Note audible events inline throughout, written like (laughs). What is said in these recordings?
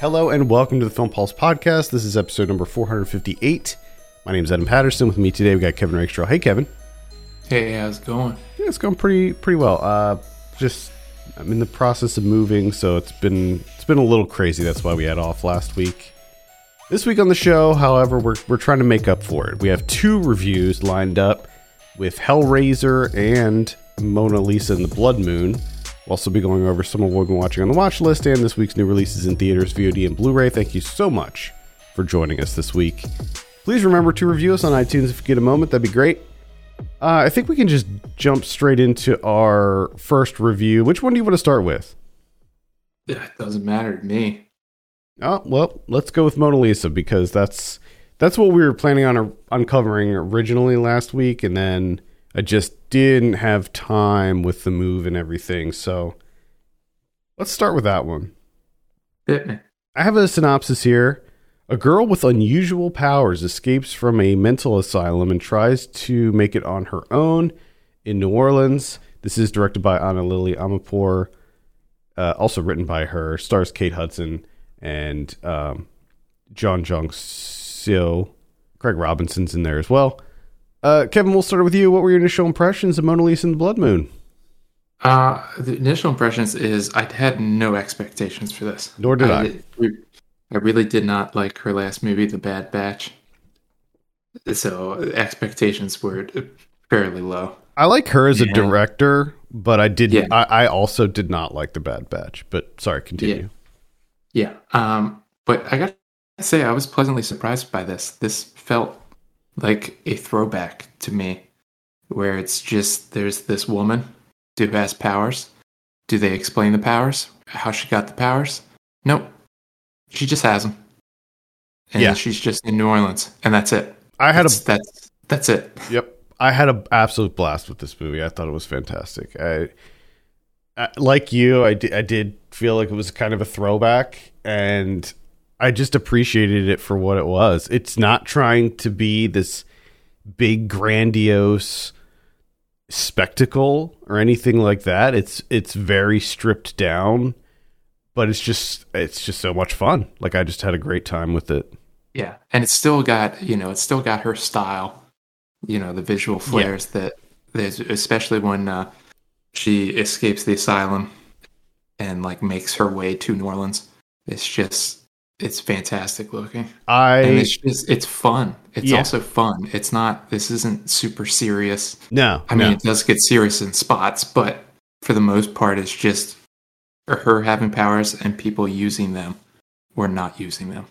Hello and welcome to the Film Pulse podcast. This is episode number 458. My name is Adam Patterson. With me today, we got Kevin Rakestraw. Hey, Kevin. Hey, how's it going? Yeah, it's going pretty pretty well. Uh, just I'm in the process of moving, so it's been it's been a little crazy. That's why we had off last week. This week on the show, however, we're we're trying to make up for it. We have two reviews lined up with Hellraiser and Mona Lisa and the Blood Moon. We'll also be going over some of what we've been watching on the watch list and this week's new releases in theaters, VOD, and Blu-ray. Thank you so much for joining us this week. Please remember to review us on iTunes if you get a moment. That'd be great. Uh, I think we can just jump straight into our first review. Which one do you want to start with? Yeah, it doesn't matter to me. Oh well, let's go with Mona Lisa because that's that's what we were planning on uncovering originally last week, and then I just didn't have time with the move and everything. So let's start with that one. I have a synopsis here. A girl with unusual powers escapes from a mental asylum and tries to make it on her own in New Orleans. This is directed by Ana Lily Amirpour, uh, also written by her. Stars Kate Hudson and um, Jeon Jong-seo. Craig Robinson's in there as well. Uh, Kevin, we'll start with you. What were your initial impressions of Mona Lisa and the Blood Moon? Uh, the initial impressions is I had no expectations for this. Nor did I. I, I really did not like her last movie, The Bad Batch. So expectations were fairly low. I like her as a director, but I did. Yeah. I, I also did not like the Bad Batch. But sorry, continue. Yeah. Um, but I got to say, I was pleasantly surprised by this. This felt like a throwback to me, where it's just there's this woman who has powers. Do they explain the powers? How she got the powers? Nope. She just has them. And Yeah. she's just in New Orleans, and that's it. I had a That's that's, that's it. Yep. I had an absolute blast with this movie. I thought it was fantastic. I, I like you, I did, I did feel like it was kind of a throwback and I just appreciated it for what it was. It's not trying to be this big grandiose spectacle or anything like that. It's it's very stripped down, but it's just it's just so much fun. Like I just had a great time with it. Yeah, and it's still got you know it's still got her style, you know the visual flares that there's especially when uh, she escapes the asylum and like makes her way to New Orleans. It's just it's fantastic looking, I and it's just it's fun. It's Yeah. also fun. It's not this isn't super serious. no, I mean, no. it does get serious in spots, but for the most part, it's just her having powers and people using them or not using them.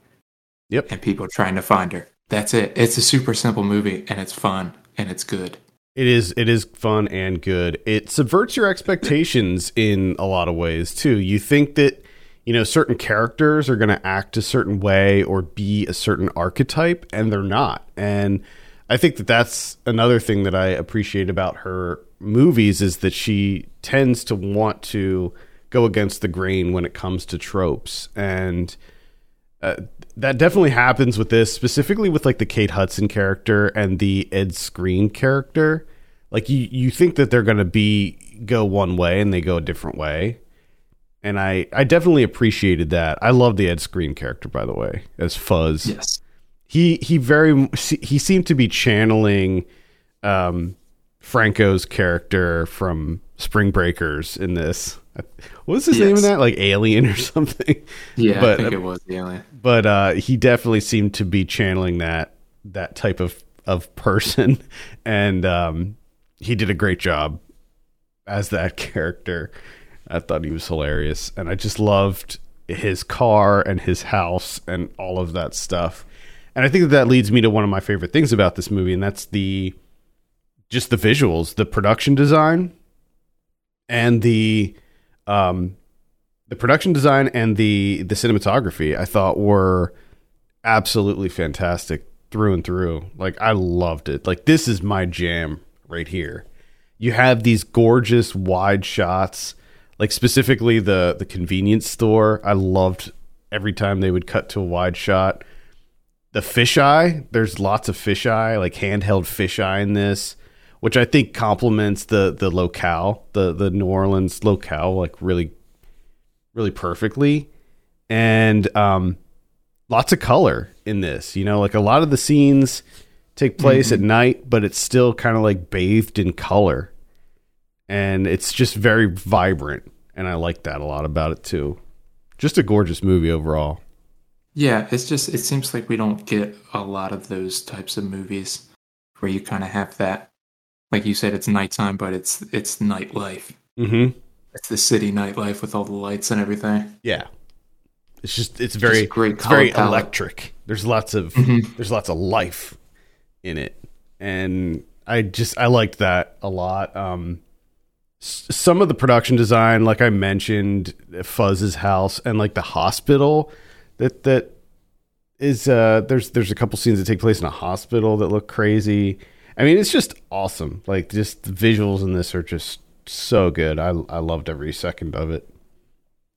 Yep. And people trying to find her. That's it. It's a super simple movie and it's fun and it's good. It is it is fun and good. It subverts your expectations in a lot of ways too. You think that you know certain characters are going to act a certain way or be a certain archetype and they're not. And I think that that's another thing that I appreciate about her movies is that she tends to want to go against the grain when it comes to tropes and uh, that definitely happens with this, specifically with like the Kate Hudson character and the Ed Skrein character. Like you, you think that they're gonna be go one way and they go a different way, and I, I definitely appreciated that. I love the Ed Skrein character, by the way, as Fuzz. Yes. He he very he seemed to be channeling um, Franco's character from Spring Breakers in this. What was his name in that? Like Alien or (laughs) something? Yeah, But- I think it was the alien. but uh, he definitely seemed to be channeling that that type of of person, (laughs) and um, he did a great job as that (laughs) character. I thought he was hilarious, and I just loved his car and his house and all of that stuff. And I think that that leads me to one of my favorite things about this movie, and that's the just the visuals, the production design, and the um, the production design and the the cinematography I thought were absolutely fantastic through and through. Like I loved it. Like this is my jam right here. You have these gorgeous wide shots, like specifically the the convenience store. I loved every time they would cut to a wide shot. The fisheye, there's lots of fisheye, like handheld fisheye in this, which I think complements the the locale, the the New Orleans locale, like really really perfectly. and um, lots of color in this. You know, like a lot of the scenes take place at night, but it's still kind of like bathed in color, and it's just very vibrant. And I like that a lot about it too. Just a gorgeous movie overall. Yeah, it's just it seems like we don't get a lot of those types of movies where you kind of have that, like you said, it's nighttime, but it's it's nightlife. Mm-hmm. It's the city nightlife with all the lights and everything. Yeah, it's just it's very Just great it's very palette. electric. There's lots of Mhm. there's lots of life in it, and I just I liked that a lot. Um, some of the production design, like I mentioned, Fuzz's house and like the hospital that that is uh there's there's a couple scenes that take place in a hospital that look crazy. I mean, it's just awesome. Like just the visuals in this are just so good. I I loved every second of it.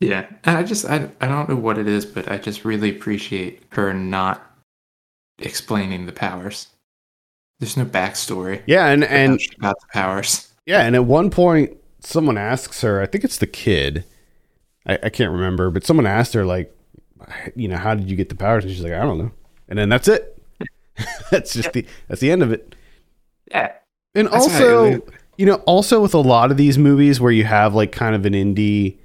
Yeah, and I just I I don't know what it is, but I just really appreciate her not explaining the powers. There's no backstory. Yeah, and and got the powers. Yeah, and at one point, someone asks her, I think it's the kid. I, I can't remember, but someone asked her, like, you know, how did you get the powers? And she's like, I don't know. And then that's it. (laughs) that's just the that's the end of it. Yeah, And That's also, right. you know, also with a lot of these movies where you have like kind of an indie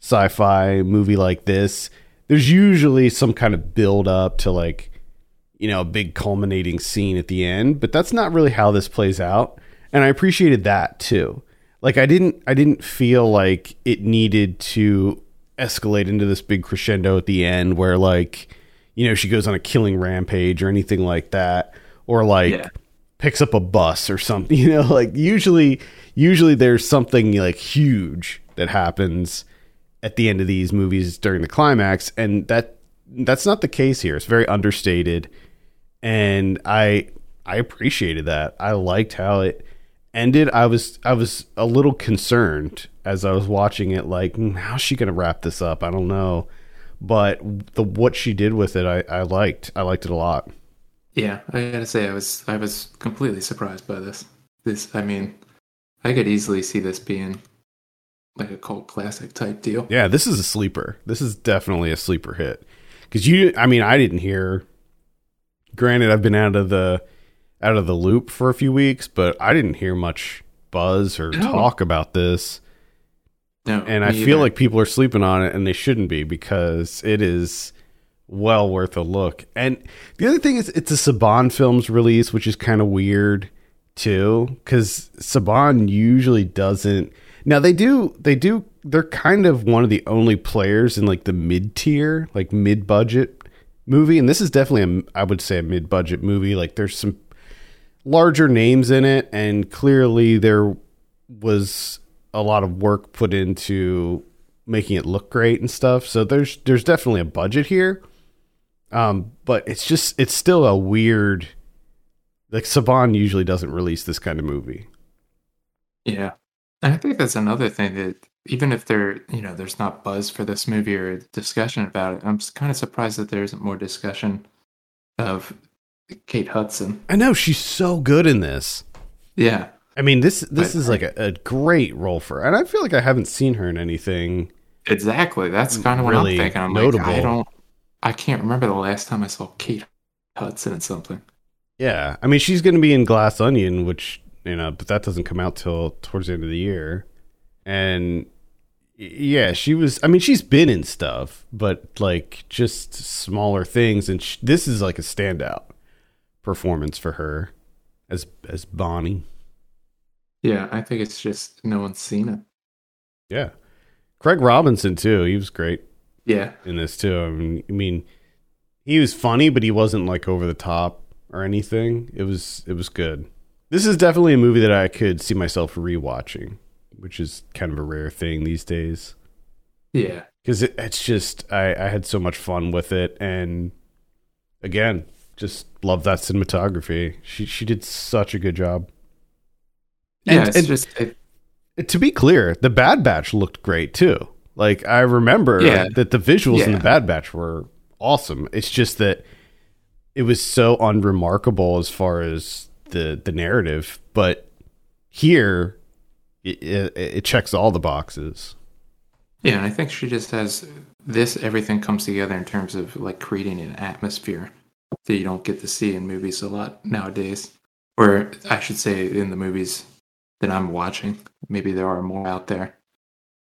sci-fi movie like this, there's usually some kind of build up to like, you know, a big culminating scene at the end, but that's not really how this plays out. And I appreciated that too. Like I didn't I didn't feel like it needed to escalate into this big crescendo at the end where like, you know, she goes on a killing rampage or anything like that or like Yeah. picks up a bus or something (laughs) you know like usually usually there's something like huge that happens at the end of these movies during the climax and that that's not the case here it's very understated and i i appreciated that i liked how it ended i was i was a little concerned as i was watching it like "Hmm, how's she gonna wrap this up i don't know but the what she did with it i i liked i liked it a lot yeah. I gotta say, I was I was completely surprised by this. This, I mean, I could easily see this being like a cult classic type deal. Yeah, this is a sleeper. This is definitely a sleeper hit. Because you, I mean, I didn't hear. Granted, I've been out of the out of the loop for a few weeks, but I didn't hear much buzz or No. talk about this. No, And I feel either. like people are sleeping on it, and they shouldn't be because it is well worth a look. And the other thing is, it's a Saban Films release, which is kind of weird too, because Saban usually doesn't. Now they do, they do. They're kind of one of the only players in like the mid tier, like mid budget movie, and this is definitely a, I would say a mid budget movie. Like there's some larger names in it, and clearly there was a lot of work put into making it look great and stuff. So there's there's definitely a budget here. Um, but it's just it's still a weird like Saban usually doesn't release this kind of movie. Yeah. And I think that's another thing that even if there, you know, there's not buzz for this movie or discussion about it, I'm kind of surprised that there isn't more discussion of Kate Hudson. I know she's so good in this. Yeah. I mean this this But- is like a, a great role for her. And I feel like I haven't seen her in anything Exactly. That's kind of what Really I'm thinking. I'm notable. like, I don't, I can't remember the last time I saw Kate Hudson in something. Yeah, I mean she's going to be in Glass Onion, which you know, but that doesn't come out till towards the end of the year. And yeah, she was. I mean, she's been in stuff, but like just smaller things. And sh- this is like a standout performance for her as as Bonnie. Yeah. I think it's just no one's seen it. Yeah, Craig Robinson too. He was great Yeah. in this too. I mean, I mean, he was funny, but he wasn't like over the top or anything. It was it was good. This is definitely a movie that I could see myself rewatching, which is kind of a rare thing these days. Yeah. Because it, it's just I, I had so much fun with it, and again, just love that cinematography. She she did such a good job. Yeah. And- it's and- just, it, To be clear, the Bad Batch looked great too. Like I remember Yeah. that the visuals in the Bad Batch were awesome. It's just that it was so unremarkable as far as the the narrative, but here it, it, it checks all the boxes. yeah. And I think she just has this everything comes together in terms of like creating an atmosphere that you don't get to see in movies a lot nowadays. Or I should say in the movies that I'm watching. Maybe there are more out there.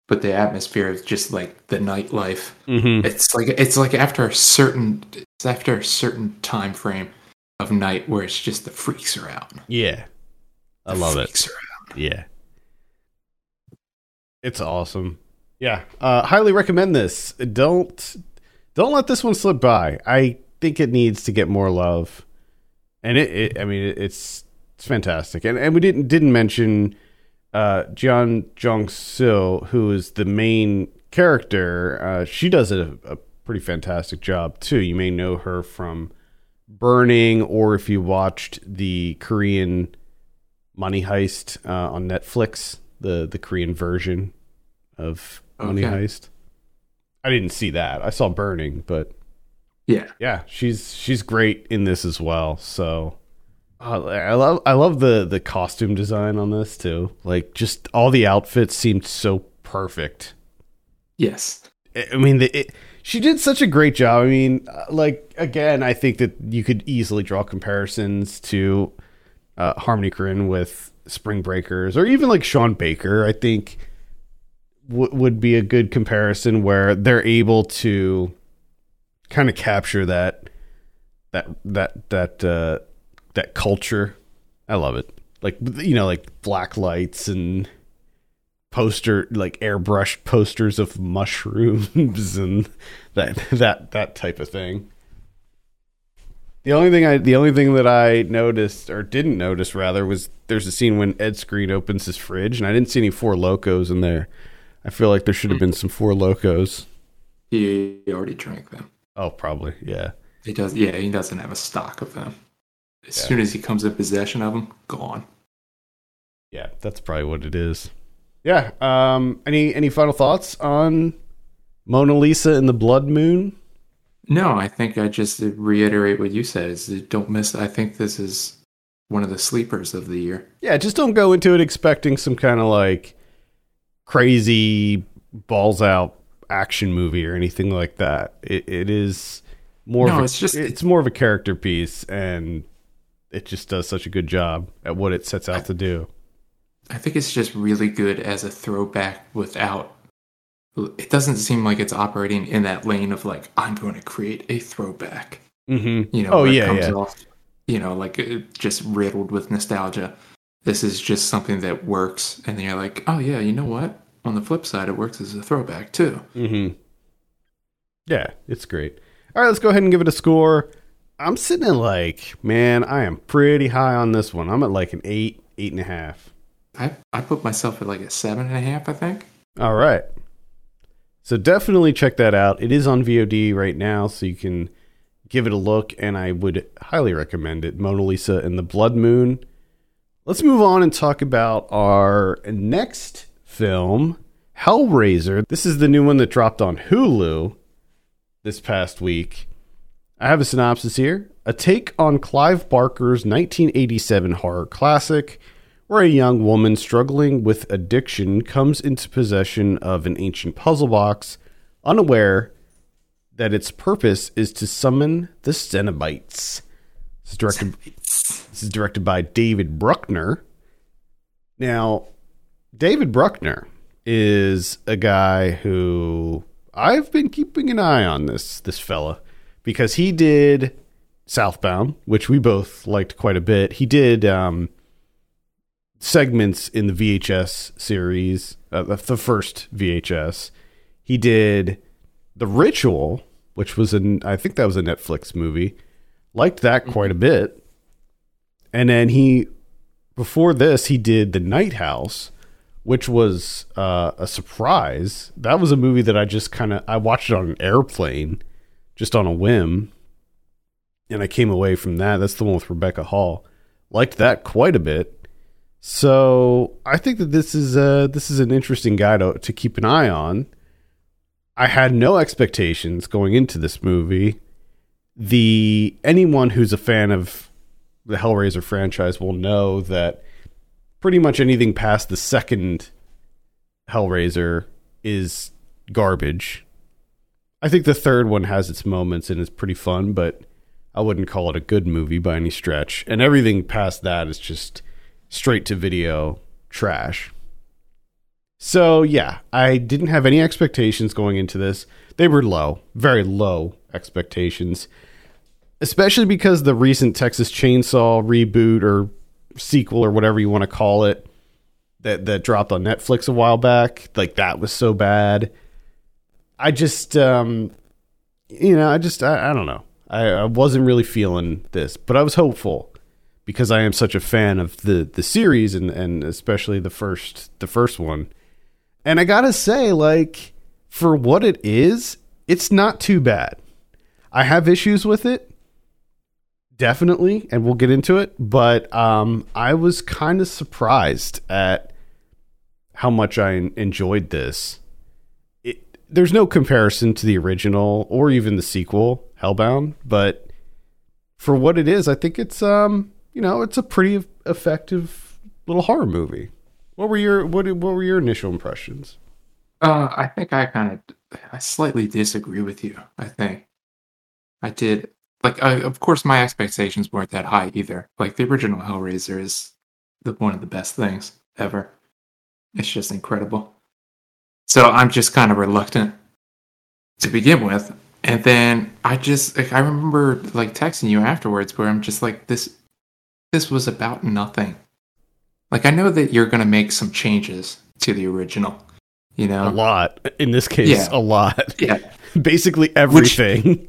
But the atmosphere is just like the nightlife. Mm-hmm. It's like it's like after a certain it's after a certain time frame of night where it's just the freaks are out. Yeah, I The love it. Yeah. It's awesome. Yeah. Uh, highly recommend this. Don't don't let this one slip by. I think it needs to get more love. And it, it I mean it, it's it's fantastic. And and we didn't didn't mention uh John Jong Sil, who is the main character. Uh she does a, a pretty fantastic job too. You may know her from Burning or if you watched the Korean Money Heist uh, on Netflix, the the Korean version of Money Okay. Heist. I didn't see that. I saw Burning, but Yeah. yeah, she's she's great in this as well. So uh, I love I love the the costume design on this too. Like just all the outfits seemed so perfect. Yes. I mean, the, it, she did such a great job. I mean, uh, like again, I think that you could easily draw comparisons to uh, Harmony Korine with Spring Breakers, or even like Sean Baker. I think w- would be a good comparison where they're able to kind of capture that that that that uh, that culture. I love it. Like you know, like black lights and poster like airbrushed posters of mushrooms (laughs) and that that that type of thing. The only thing I the only thing that I noticed or didn't notice rather was there's a scene when Ed Skrein opens his fridge and I didn't see any Four Lokos in there. I feel like there should have been some Four Lokos. He already drank them. Oh, probably. Yeah. He does. Yeah, he doesn't have a stock of them. As Yeah. soon as he comes in possession of them, gone. Yeah, that's probably what it is. Yeah. Um any any final thoughts on Mona Lisa and the Blood Moon? No, I think I just reiterate what you said. Is don't miss. I think this is one of the sleepers of the year. Yeah, just don't go into it expecting some kind of like crazy balls out action movie or anything like that. It it is more No, of a, it's just- it's more of a character piece and it just does such a good job at what it sets out to do. I think it's just really good as a throwback without. It doesn't seem like it's operating in that lane of like I'm going to create a throwback. Mm-hmm. You know, oh yeah, comes yeah. off, you know, like just riddled with nostalgia. This is just something that works, and you're like, oh yeah, you know what? On the flip side, it works as a throwback too. Mm-hmm. Yeah, it's great. All right, let's go ahead and give it a score. I'm sitting at like, man, I am pretty high on this one. I'm at like an eight, eight and a half. I I put myself at like a seven and a half, I think. All right. So definitely check that out. It is on VOD right now, so you can give it a look, and I would highly recommend it. Mona Lisa and the Blood Moon. Let's move on and talk about our next film, Hellraiser. This is the new one that dropped on Hulu this past week. I have a synopsis here. A take on Clive Barker's 1987 horror classic, where a young woman struggling with addiction comes into possession of an ancient puzzle box, unaware that its purpose is to summon the Cenobites. This is directed, this is directed by David Bruckner. Now, David Bruckner is a guy who I've been keeping an eye on this this fella because he did Southbound, which we both liked quite a bit. He did um, segments in the VHS series, uh, the the first VHS. He did The Ritual, which was an I think that was a Netflix movie. Liked that quite a bit. And then he before this he did The Night House, which was uh, a surprise. That was a movie that I just kind of I watched it on an airplane, just on a whim, and I came away from that. That's the one with Rebecca Hall. Liked that quite a bit. So I think that this is uh this is an interesting guy to to keep an eye on. I had no expectations going into this movie. The anyone who's a fan of the Hellraiser franchise will know that pretty much anything past the second Hellraiser is garbage. I think the third one has its moments and is pretty fun, but I wouldn't call it a good movie by any stretch. And everything past that is just straight to video trash. So, yeah, I didn't have any expectations going into this. They were low, very low expectations, especially because the recent Texas Chainsaw reboot or sequel or whatever you want to call it that that dropped on Netflix a while back, like that was so bad. I just um you know, I just I, I don't know. I, I wasn't really feeling this, but I was hopeful because I am such a fan of the the series and and especially the first the first one. And I got to say like for what it is, it's not too bad. I have issues with it. Definitely, and we'll get into it, but um I was kind of surprised at how much I enjoyed this. It, there's no comparison to the original or even the sequel, Hellbound, but for what it is, I think it's um, you know, it's a pretty effective little horror movie. What were your what what were your initial impressions? Uh, I think I kind of I slightly disagree with you. I think I did like I, of course my expectations weren't that high either. Like the original Hellraiser is the one of the best things ever. It's just incredible. So I'm just kind of reluctant to begin with. And then I just like, I remember like texting you afterwards where I'm just like this this was about nothing. Like I know that you're going to make some changes to the original, you know. A lot. In this case, Yeah. a lot. Yeah. (laughs) Basically everything.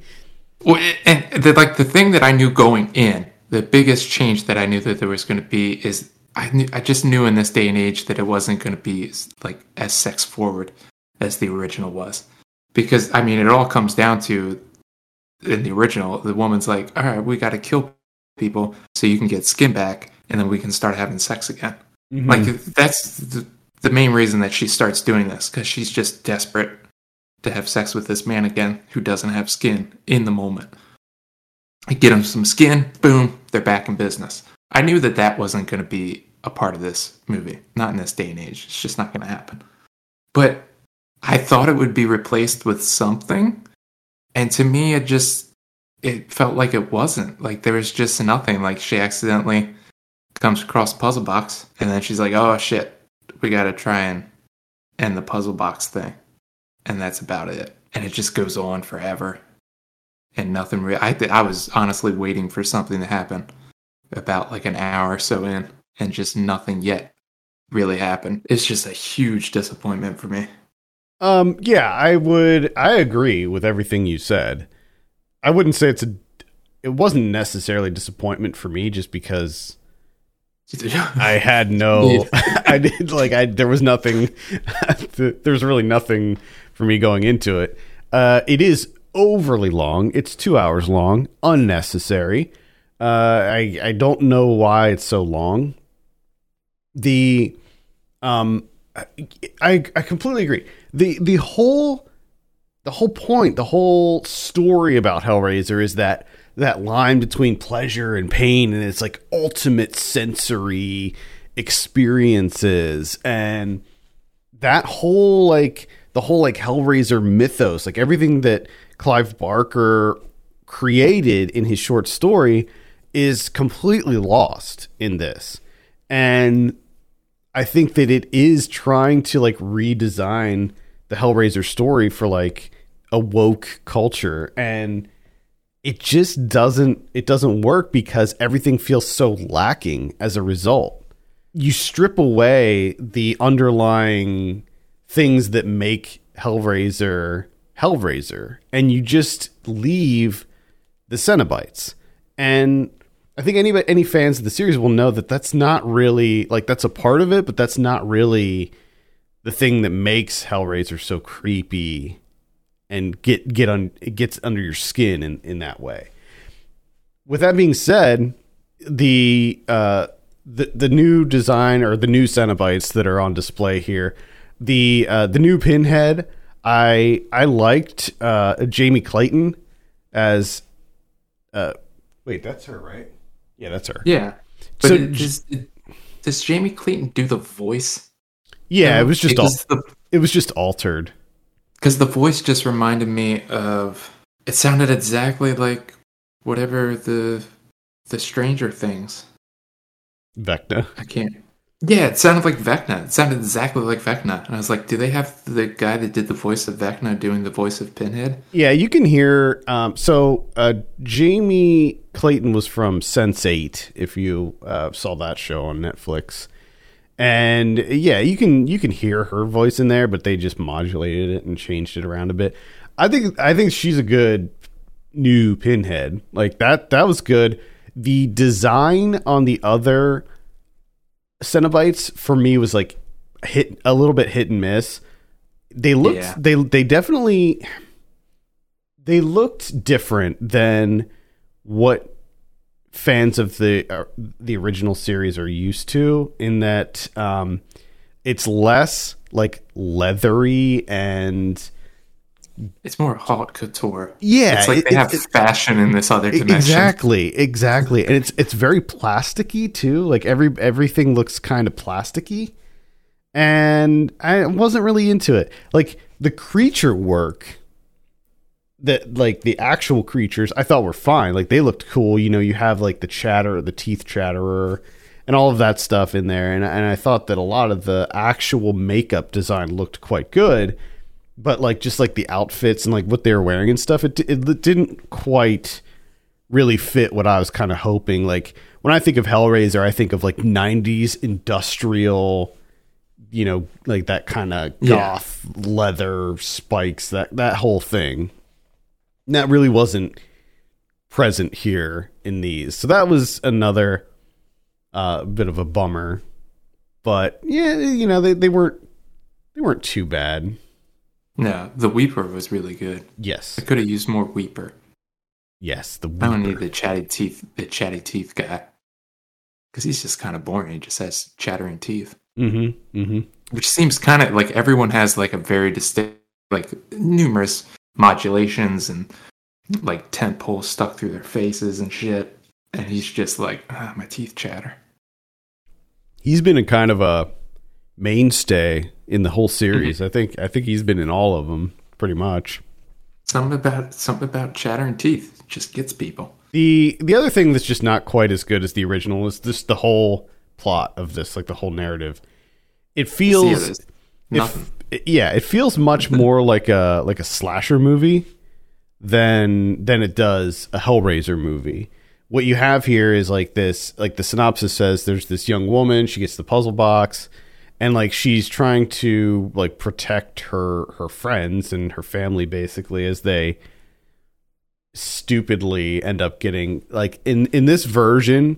Well, and the, like the thing that I knew going in, the biggest change that I knew that there was going to be is I knew I just knew in this day and age that it wasn't going to be as, like as sex forward as the original was, because I mean it all comes down to in the original the woman's like, all right, we got to kill people so you can get skin back, and then we can start having sex again. Mhm. Like that's the, the main reason that she starts doing this because she's just desperate to have sex with this man again who doesn't have skin in the moment. I get him some skin, boom, they're back in business. I knew that that wasn't going to be a part of this movie, not in this day and age. It's just not going to happen. But I thought it would be replaced with something, and to me, it just it felt like it wasn't. Like there was just nothing. Like she accidentally comes across puzzle box, and then she's like, "Oh shit, we got to try and end the puzzle box thing," and that's about it. And it just goes on forever, and nothing. Re- I th- I was honestly waiting for something to happen about like an hour or so in, and just nothing yet really happened. It's just a huge disappointment for me. Um, yeah, I would. I agree with everything you said. I wouldn't say it's a. It wasn't necessarily disappointment for me, just because (laughs) I had no. (laughs) I did like I. There was nothing. (laughs) there's really nothing for me going into it. Uh, it is overly long. It's two hours long. Unnecessary. Uh, I I don't know why it's so long. The, um, I I completely agree. the The whole the whole point, the whole story about Hellraiser is that that line between pleasure and pain, and it's like ultimate sensory experiences, and that whole like the whole like Hellraiser mythos, like everything that Clive Barker created in his short story, is completely lost in this, and I think that it is trying to like redesign the Hellraiser story for like a woke culture and it just doesn't it doesn't work because everything feels so lacking as a result. You strip away the underlying things that make Hellraiser Hellraiser and you just leave the Cenobites. And I think any any fans of the series will know that that's not really like that's a part of it, but that's not really the thing that makes Hellraiser so creepy and get get on it gets under your skin in in that way. With that being said, the uh the the new design or the new Cenobites that are on display here, the uh the new Pinhead, I I liked uh Jamie Clayton as uh wait, that's her, right? Yeah, that's her. Yeah, but So- it just, does Jamie Clayton do the voice? Yeah, it was just all, Because the it was just altered. because the voice just reminded me of. It sounded exactly like whatever the the Stranger Things. Vecna. I can't. Yeah, it sounded like Vecna. It sounded exactly like Vecna. And I was like, do they have the guy that did the voice of Vecna doing the voice of Pinhead? Yeah, you can hear. Um, so uh, Jamie Clayton was from Sense8. If you uh, saw that show on Netflix, and yeah, you can you can hear her voice in there, but they just modulated it and changed it around a bit. I think I think she's a good new Pinhead. Like that that was good. The design on the other Cenobites for me was like hit a little bit hit and miss. They looked Yeah. they they definitely they looked different than what fans of the uh, the original series are used to in that um it's less like leathery and It's more haute couture. Yeah, it's like it- they have it- fashion in this other dimension. Exactly, exactly, and it's it's very plasticky too. Like every everything looks kind of plasticky, and I wasn't really into it. Like the creature work, that like the actual creatures, I thought were fine. Like they looked cool. You know, you have like the chatter, the teeth chatterer, and all of that stuff in there. And and I thought that a lot of the actual makeup design looked quite good but like just like the outfits and like what they were wearing and stuff it, it didn't quite really fit what i was kind of hoping. Like when i think of hellraiser i think of like 90s industrial you know like that kind of Yeah. goth leather spikes that that whole thing. And that really wasn't present here in these. So that was another uh bit of a bummer. But yeah you know they, they weren't they weren't too bad No, the Weeper was really good. Yes. I could have used more Weeper. Yes. The I don't need the chatty teeth, the chatty teeth guy, because he's just kind of boring. He just has chattering teeth, Mm-hmm. Mm-hmm. which seems kind of like everyone has like a very distinct, like numerous modulations and like tent poles stuck through their faces and shit. And he's just like, ah, my teeth chatter. He's been a kind of a mainstay in the whole mm-hmm. series. I think. I think he's been in all of them pretty much. Something about something about chattering teeth just gets people. The the other thing that's just not quite as good as the original is just the whole plot of this, like the whole narrative. It feels there's it nothing. yeah, it feels much (laughs) more like a like a slasher movie than than it does a Hellraiser movie. What you have here is like this like the synopsis says there's this young woman, she gets the puzzle box and like she's trying to like protect her her friends and her family basically as they stupidly end up getting like in in this version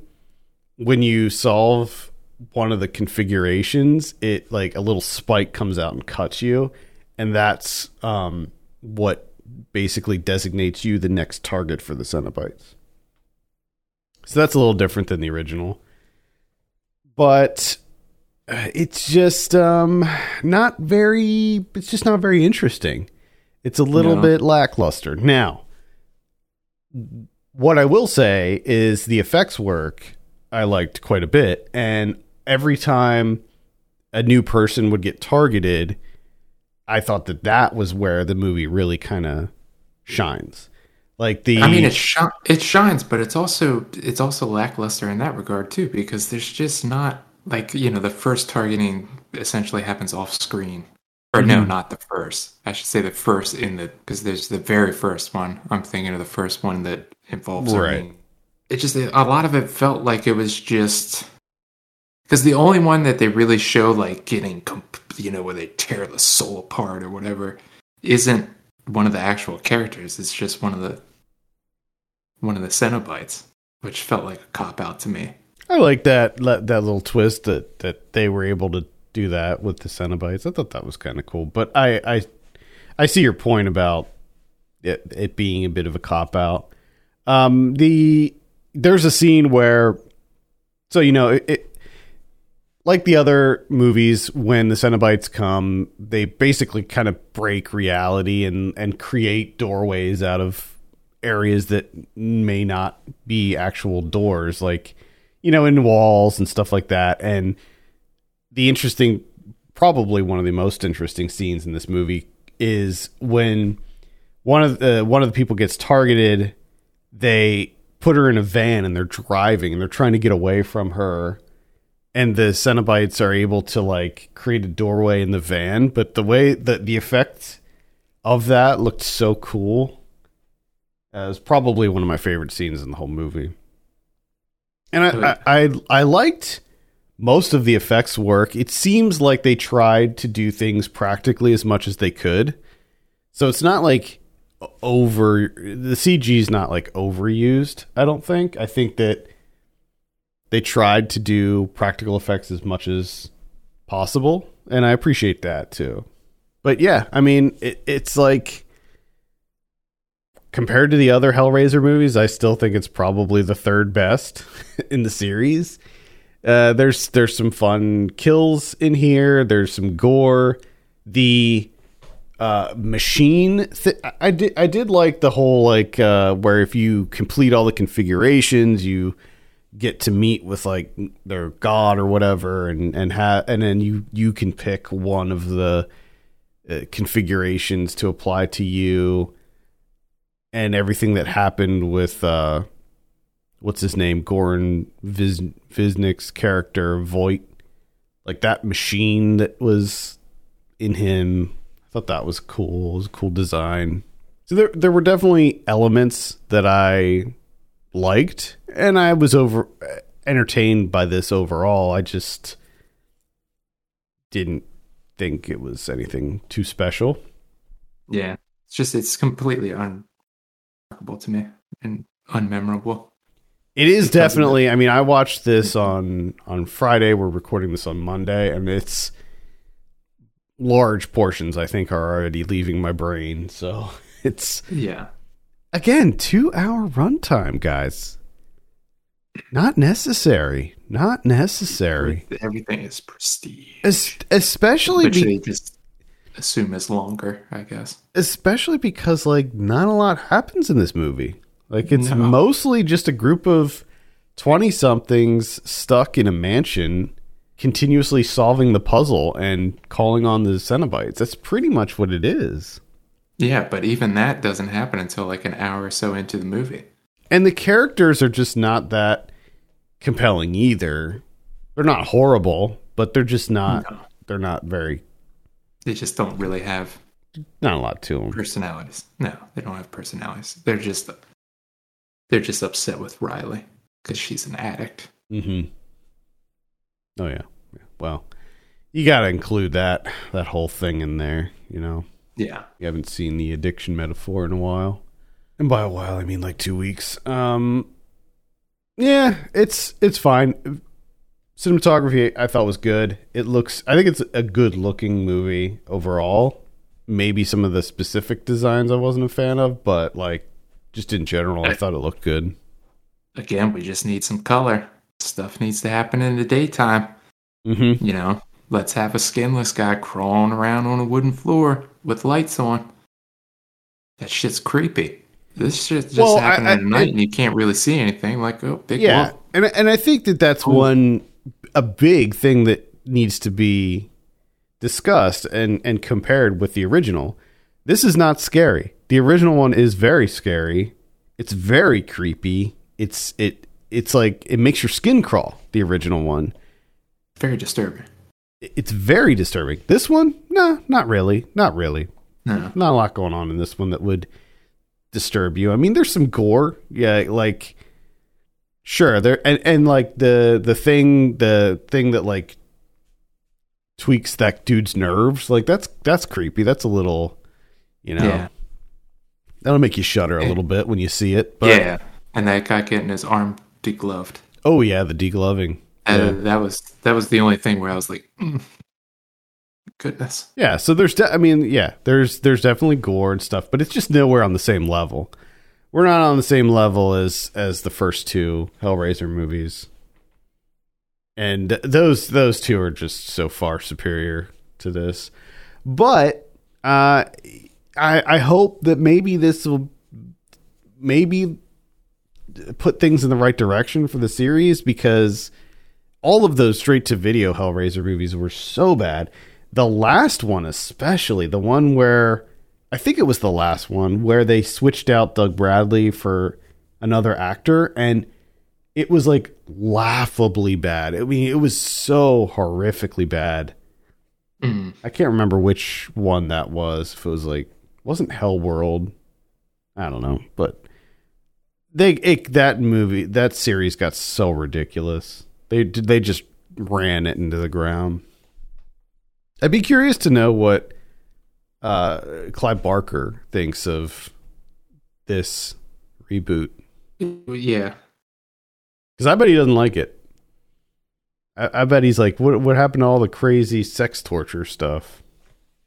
when you solve one of the configurations it like a little spike comes out and cuts you. And that's um what basically designates you the next target for the cenobites. So that's a little different than the original. But it's just um not very it's just not very interesting it's a little No. bit lackluster now what I will say is the effects work I liked quite a bit, and every time a new person would get targeted, I thought that that was where the movie really kind of shines. Like the, I mean, it shi- it shines, but it's also it's also lackluster in that regard too, because there's just not like you know the first targeting essentially happens off screen, or no, Mhm. not the first. I should say the first in the because there's the very first one. I'm thinking of the first one that involves Right. It just a lot of it felt like it was just because the only one that they really show like getting comp- you know where they tear the soul apart or whatever isn't one of the actual characters. It's just one of the one of the Cenobites, which felt like a cop out to me. I like that that little twist that that they were able to do that with the Cenobites. I thought that was kind of cool. But I I I see your point about it, it being a bit of a cop out. Um, the there's a scene where, so you know, it, it like the other movies when the Cenobites come, they basically kind of break reality and and create doorways out of areas that may not be actual doors, like you know, in walls and stuff like that. And the interesting, probably one of the most interesting scenes in this movie is when one of the one of the people gets targeted, they put her in a van and they're driving and they're trying to get away from her and the Cenobites are able to like create a doorway in the van, but the way that the effect of that looked so cool. Uh, it was probably one of my favorite scenes in the whole movie. And I, I, I, I liked most of the effects work. It seems like they tried to do things practically as much as they could. So it's not like over the CG is not like overused, I don't think. I think that they tried to do practical effects as much as possible, and I appreciate that too. But yeah, I mean, it, it's like compared to the other Hellraiser movies, I still think it's probably the third best (laughs) in the series. Uh, there's there's some fun kills in here. There's some gore. The uh, machine. I did I did like the whole like uh, where if you complete all the configurations, you get to meet with like their god or whatever, and and have and then you you can pick one of the uh, configurations to apply to you, and everything that happened with uh, what's his name, Goran Visnjic's character Voight, like that machine that was in him. I thought that was cool. It was a cool design. So there there were definitely elements that I liked, and I was over entertained by this overall. I just didn't think it was anything too special. Yeah, it's just it's completely unremarkable to me and unmemorable. It is definitely. I mean, I watched this on on Friday. We're recording this on Monday, and it's large portions. I think are already leaving my brain. So (laughs) it's yeah. Again, two hour runtime, guys. Not necessary. Not necessary. Everything is prestige. Es- especially just assume is longer, I guess. Especially because like not a lot happens in this movie. Like it's No. mostly just a group of 20 somethings stuck in a mansion continuously solving the puzzle and calling on the Cenobites. That's pretty much what it is. Yeah, but even that doesn't happen until like an hour or so into the movie. And the characters are just not that compelling either. They're not horrible, but they're just not No. they're not very They just don't really have not a lot to them. personalities. No, they don't have personalities. They're just they're just upset with Riley because she's an addict. Mm-hmm. Oh yeah. yeah. Well, you got to include that that whole thing in there, you know. Yeah. You haven't seen the addiction metaphor in a while. And by a while, I mean like 2 weeks. Um yeah, it's it's fine. Cinematography I thought was good. It looks I think it's a good looking movie overall. Maybe some of the specific designs I wasn't a fan of, but like just in general, I thought it looked good. Again, we just need some color. Stuff needs to happen in the daytime. Mhm. You know, let's have a skinless guy crawling around on a wooden floor with lights on. That shit's creepy. This shit just Well, I- I- at night it- and you can't really see anything. Like, oh, big yeah wolf. and and i think that that's Cool. one a big thing that needs to be discussed and and compared with the original. This is not scary. The original one is very scary. It's very creepy. It's it it's like it makes your skin crawl the original one. Very disturbing. it's very disturbing. This one? No not really. Not really. No. not a lot going on in this one that would disturb you. I mean, there's some gore, yeah, like sure there, and and like the the thing the thing that like tweaks that dude's nerves, like that's that's creepy. That's a little, you know, Yeah. that'll make you shudder a little bit when you see it. But yeah. And that guy getting his arm degloved. oh yeah, the degloving. Uh, that was that was the only thing where I was like, mm, goodness. Yeah, so there's, de- I mean, yeah, there's there's definitely gore and stuff, but it's just nowhere on the same level. We're not on the same level as as the first two Hellraiser movies, and those those two are just so far superior to this. But uh, I I hope that maybe this will maybe put things in the right direction for the series because all of those straight to video Hellraiser movies were so bad the last one especially, the one where I think it was the last one where they switched out Doug Bradley for another actor and it was like laughably bad. I mean, it was so horrifically bad. Mm. I can't remember which one that was. If it was like wasn't Hell World, I don't know, but they it, that movie that series got so ridiculous. They they just ran it into the ground. I'd be curious to know what uh, Clive Barker thinks of this reboot Yeah. because I bet he doesn't like it. I, I bet he's like, what what happened to all the crazy sex torture stuff?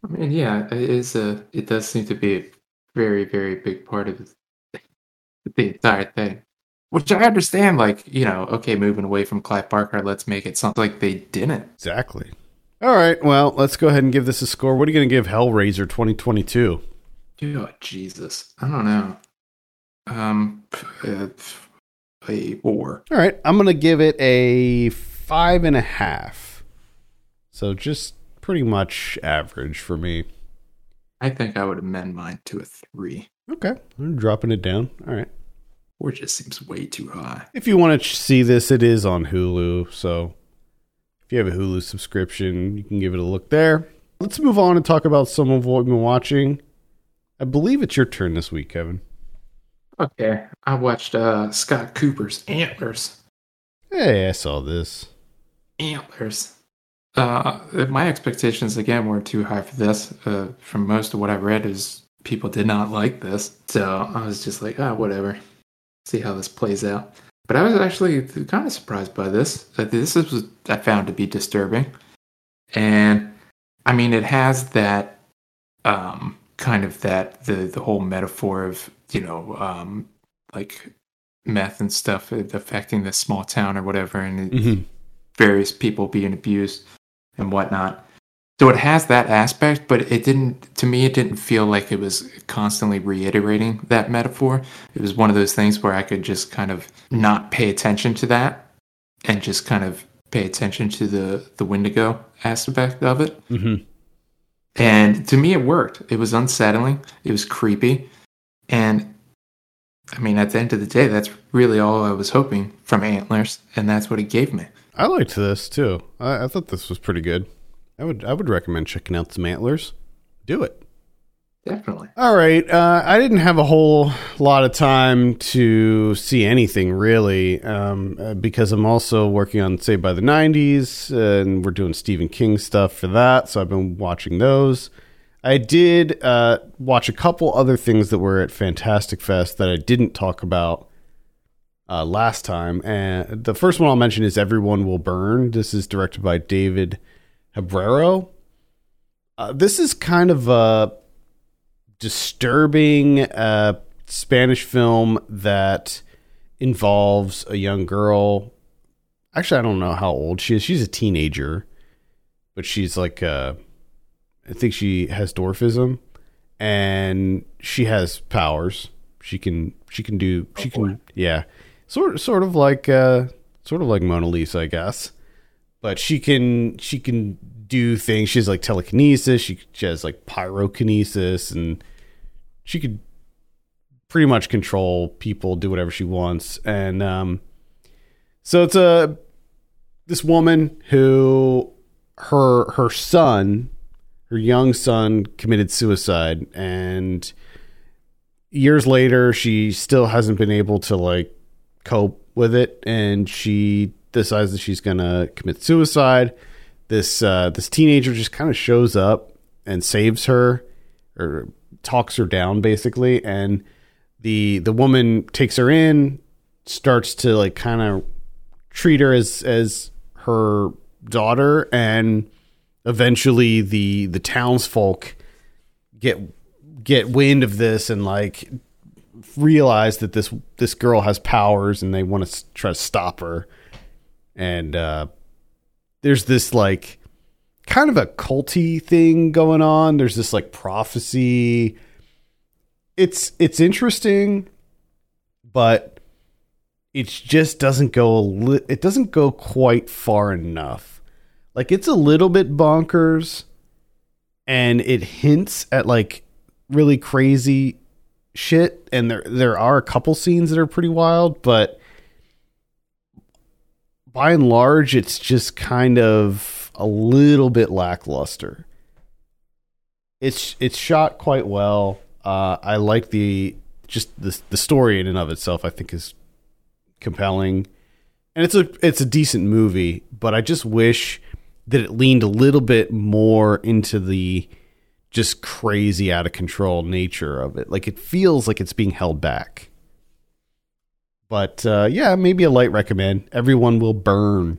I mean, yeah, it is a. It does seem to be a very, very big part of the entire thing. Which I understand. Like, you know, okay, moving away from Clive Barker, let's make it something like they didn't. Exactly. All right, well, let's go ahead and give this a score. What are you going to give Hellraiser 2022? Oh Jesus, I don't know. Um, uh, a four. All right, I'm going to give it a five and a half. So just pretty much average for me. I think I would amend mine to a three. Okay, I'm dropping it down. All right. Four just seems way too high. If you want to see this, it is on Hulu. So if you have a Hulu subscription, you can give it a look there. Let's move on and talk about some of what we've been watching. I believe it's your turn this week, Kevin. Okay, I watched uh Scott Cooper's Antlers. Hey, I saw this. Antlers. Uh, my expectations again were too high for this. Uh, from most of what I read, is people did not like this, so I was just like, ah, whatever. See how this plays out. But I was actually kind of surprised by this. This is I found to be disturbing, and I mean, it has that um, kind of that the the whole metaphor of you know um, like meth and stuff affecting this small town or whatever, and Mhm. various people being abused and whatnot. So it has that aspect, but it didn't, to me, it didn't feel like it was constantly reiterating that metaphor. It was one of those things where I could just kind of not pay attention to that and just kind of pay attention to the, the Wendigo aspect of it. Mhm. And to me, it worked. It was unsettling, it was creepy. And I mean, at the end of the day, that's really all I was hoping from Antlers, and that's what it gave me. I liked this too. I, I thought this was pretty good. I would I would recommend checking out some antlers. Do it. Definitely. All right. Uh, I didn't have a whole lot of time to see anything really um, uh, because I'm also working on Saved by the 90s and we're doing Stephen King stuff for that. So I've been watching those. I did uh, watch a couple other things that were at Fantastic Fest that I didn't talk about uh, last time. And the first one I'll mention is Everyone Will Burn. This is directed by David Hebrero. Uh, this is kind of a disturbing uh, Spanish film that involves a young girl. Actually, I don't know how old she is. She's a teenager, but she's like, uh, I think she has dwarfism, and she has powers. She can, she can do, she boy. can, yeah, sort, sort of like, uh, sort of like Mona Lisa, I guess. But she can, she can do things. She has like telekinesis. She, she has like pyrokinesis, and she could pretty much control people, do whatever she wants. And um, so it's a this woman who her her son, her young son, committed suicide, and years later, she still hasn't been able to like cope with it, and she decides that she's gonna commit suicide. This uh, this teenager just kind of shows up and saves her, or talks her down basically, and the the woman takes her in, starts to like kind of treat her as as her daughter, and eventually the the townsfolk get get wind of this and like realize that this this girl has powers and they want to try to stop her and uh there's this like kind of a culty thing going on. There's this like prophecy. It's it's interesting but it just doesn't go li- it doesn't go quite far enough. Like it's a little bit bonkers and it hints at like really crazy shit. And there there are a couple scenes that are pretty wild but by and large it's just kind of a little bit lackluster it's it's shot quite well uh i like the just the the story in and of itself i think is compelling and it's a it's a decent movie but i just wish that it leaned a little bit more into the just crazy out of control nature of it. Like it feels like it's being held back. But uh, yeah, maybe a light recommend. Everyone will burn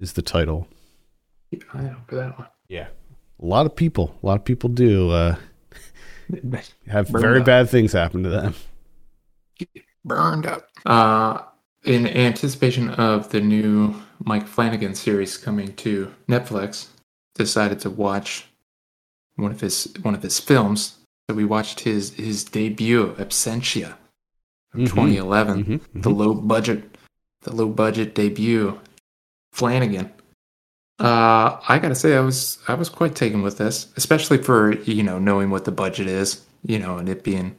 is the title. Keep an eye out for that one. Yeah, a lot of people, a lot of people do uh, (laughs) have Burned very up. bad things happen to them. Burned up. Uh, in anticipation of the new Mike Flanagan series coming to Netflix, decided to watch one of his one of his films. So we watched his his debut, Absentia, Mhm. 2011. Mhm, The low budget, the low budget debut, Flanagan. Uh, I gotta say, I was I was quite taken with this, especially for you know knowing what the budget is, you know, and it being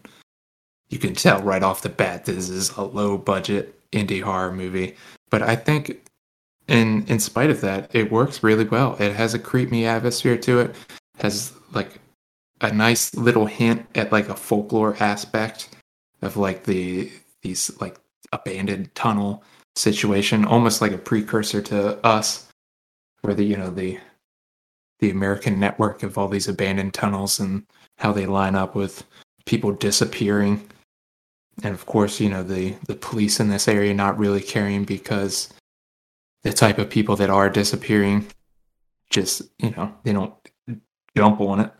you can tell right off the bat this is a low budget indie horror movie. But I think, in in spite of that, it works really well. It has a creepy atmosphere to it. Has like a nice little hint at like a folklore aspect of like the these like abandoned tunnel situation, almost like a precursor to us, where the you know the the American network of all these abandoned tunnels and how they line up with people disappearing. And of course, you know, the, the police in this area not really caring because the type of people that are disappearing just, you know, they don't jump on it.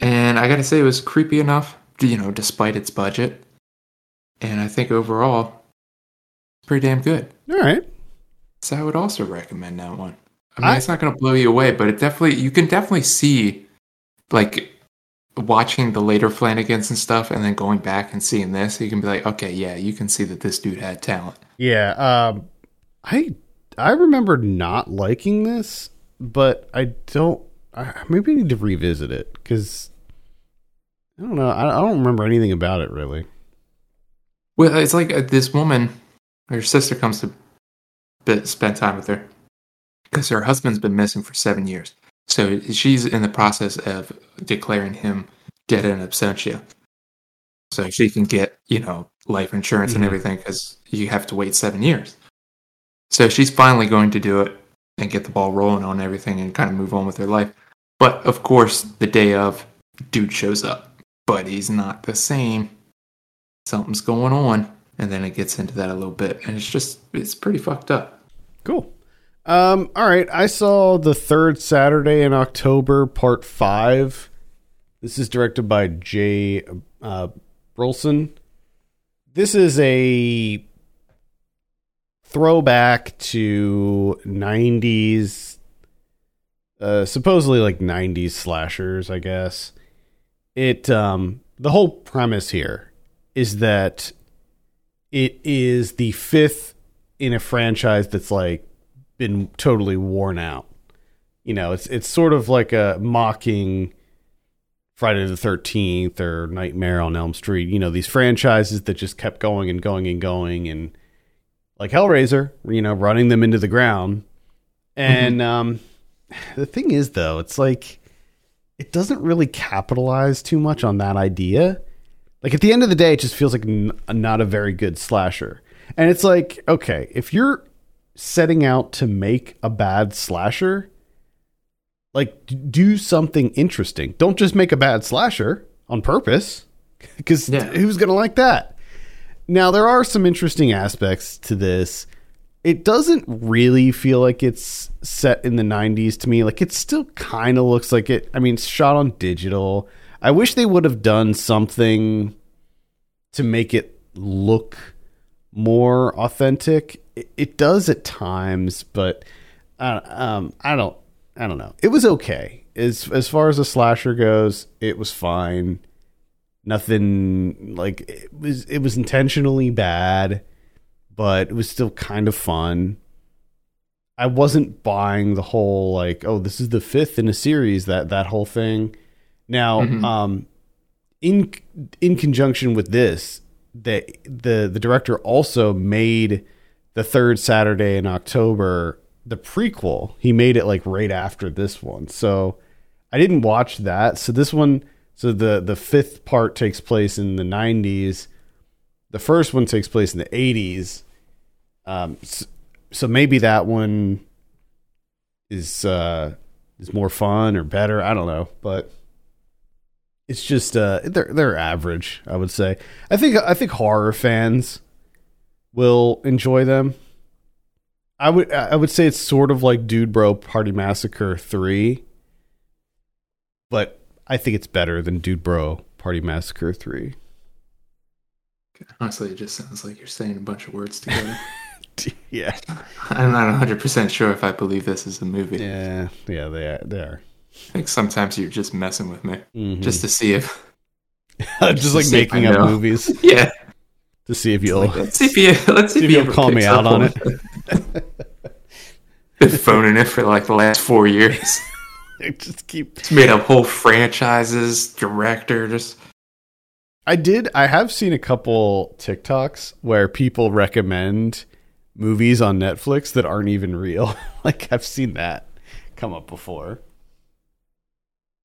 And I gotta say, it was creepy enough, you know, despite its budget. And I think overall, pretty damn good. All right. So I would also recommend that one. I mean, I- it's not going to blow you away, but it definitely you can definitely see, like, watching the later Flanagans and stuff, and then going back and seeing this, you can be like, okay, yeah, you can see that this dude had talent. Yeah. Um, I I remember not liking this, but I don't. I, maybe I need to revisit it because I don't know. I, I don't remember anything about it really. Well, it's like uh, this woman, her sister comes to spend time with her because her husband's been missing for seven years. So she's in the process of declaring him dead in absentia. So she can get, you know, life insurance Mhm. and everything because you have to wait seven years. So she's finally going to do it and get the ball rolling on everything and kind of move on with her life. But of course, the day of, dude shows up, but he's not the same something's going on and then it gets into that a little bit and it's just it's pretty fucked up Cool. Um, all right. I saw the third Saturday in October, part five. This is directed by Jay uh, Burleson. This is a throwback to 90s, uh, supposedly like 90s slashers, I guess. It, um, the whole premise here is that it is the fifth in a franchise that's like been totally worn out. You know, it's it's sort of like a mocking Friday the Thirteenth or Nightmare on Elm Street. You know, these franchises that just kept going and going and going, and like Hellraiser, you know, running them into the ground. And um, the thing is, though, it's like it doesn't really capitalize too much on that idea. Like at the end of the day, it just feels like n- not a very good slasher. And it's like, okay, if you're setting out to make a bad slasher, like d- do something interesting. Don't just make a bad slasher on purpose, (laughs) because Yeah. who's gonna like that? Now there are some interesting aspects to this. It doesn't really feel like it's set in the 90s to me. Like it still kind of looks like it. I mean, it's shot on digital. I wish they would have done something to make it look more authentic. It, it does at times, but uh, um, I don't. I don't know. It was okay as as far as a slasher goes. It was fine. Nothing like it was. It was intentionally bad, but it was still kind of fun. I wasn't buying the whole like, oh, this is the fifth in a series that that whole thing. Now, Mhm. um, in in conjunction with this, the the the director also made the third Saturday in October the prequel. He made it like right after this one, so I didn't watch that. So this one, so the the fifth part takes place in the '90s. The first one takes place in the '80s. Um, so, so maybe that one is uh is more fun or better. I don't know, but it's just uh they're they're average. I would say. I think I think horror fans will enjoy them. I would I would say it's sort of like Dude Bro Party Massacre three, but I think it's better than Dude Bro Party Massacre three. Honestly, it just sounds like you're saying a bunch of words together. (laughs) (laughs) yeah, I'm not 100% sure if I believe this is a movie. yeah, yeah. They are. They are. (laughs) I think sometimes you're just messing with me. Mhm. Just to see if. (laughs) just like if I making up know. movies (laughs) Yeah. to see if you'll. Let's see if you, let's see, See if if you you'll call me out up it. Been phoning it for like the last four years. just keep It's made up whole franchises, directors. I did. I have seen a couple TikToks where people recommend movies on Netflix that aren't even real. like I've seen that come up before.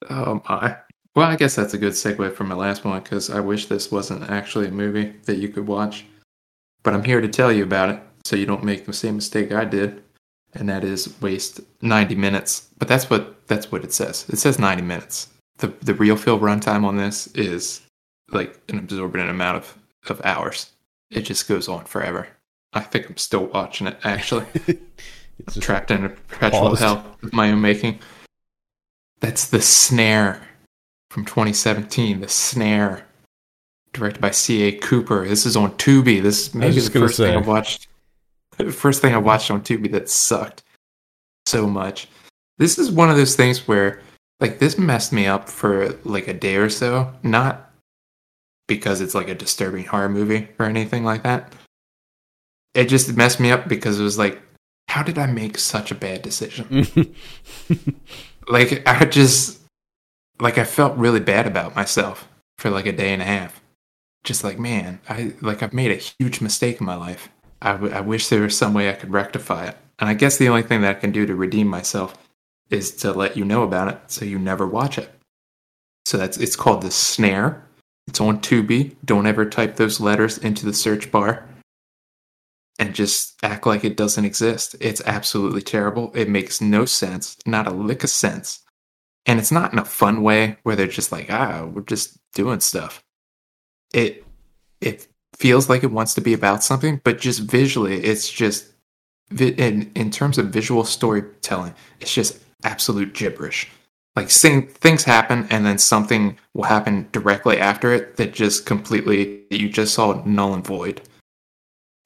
Um, oh my. Well, I guess that's a good segue from my last one because I wish this wasn't actually a movie that you could watch. But I'm here to tell you about it so you don't make the same mistake I did, and that is waste 90 minutes. But that's what that's what it says. It says 90 minutes. The the real film runtime on this is like an absorbent amount of, of hours. It just goes on forever. I think I'm still watching it actually. (laughs) It's trapped in a perpetual paused. hell of my own making. That's the snare from 2017. The snare, directed by C.A. Cooper. This is on Tubi. This is maybe the first thing I say. watched. The first thing I watched on Tubi that sucked so much. This is one of those things where, like, this messed me up for like a day or so. Not because it's like a disturbing horror movie or anything like that. It just messed me up because it was like, how did I make such a bad decision? (laughs) like I just like I felt really bad about myself for like a day and a half. Just like man, I like I've made a huge mistake in my life. I, w- I wish there was some way I could rectify it. And I guess the only thing that I can do to redeem myself is to let you know about it so you never watch it. So that's it's called the snare. It's on Tubi. Don't ever type those letters into the search bar and just act like it doesn't exist. It's absolutely terrible. It makes no sense, not a lick of sense. And it's not in a fun way where they're just like, ah, we're just doing stuff. It it feels like it wants to be about something, but just visually, it's just in in terms of visual storytelling, it's just absolute gibberish. Like things happen, and then something will happen directly after it that just completely you just saw null and void.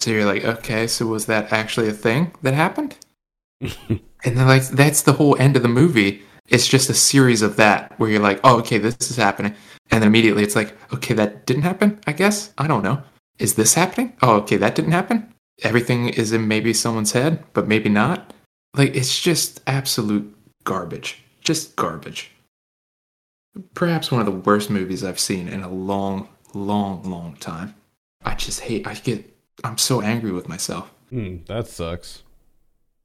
So you're like, okay, so was that actually a thing that happened? (laughs) and then like that's the whole end of the movie. It's just a series of that where you're like, oh, okay, this is happening, and then immediately it's like, okay, that didn't happen. I guess I don't know. Is this happening? Oh, okay, that didn't happen. Everything is in maybe someone's head, but maybe not. Like it's just absolute garbage. Just garbage. Perhaps one of the worst movies I've seen in a long, long, long time. I just hate. I get. I'm so angry with myself. Hmm, that sucks.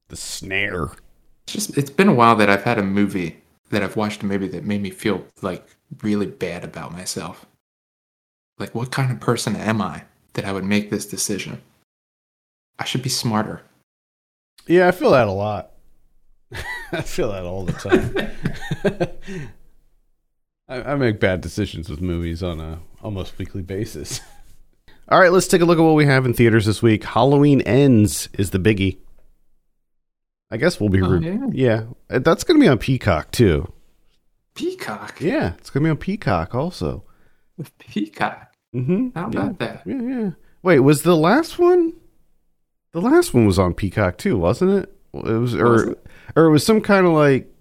The snare. It's just. It's been a while that I've had a movie that I've watched a movie that made me feel like really bad about myself. Like, what kind of person am I that I would make this decision? I should be smarter. Yeah, I feel that a lot. (laughs) I feel that all the time. (laughs) (laughs) I, I make bad decisions with movies on a almost weekly basis. All right, let's take a look at what we have in theaters this week. Halloween Ends is the biggie. I guess we'll be. Oh, re- yeah. yeah, uh, that's going to be on Peacock too. Peacock. Yeah, it's going to be on Peacock also. Peacock. Mm-hmm. How yeah. about that? Yeah, yeah. Wait, was the last one? The last one was on Peacock too, wasn't it? It was, or Was it? or it was some kind of like.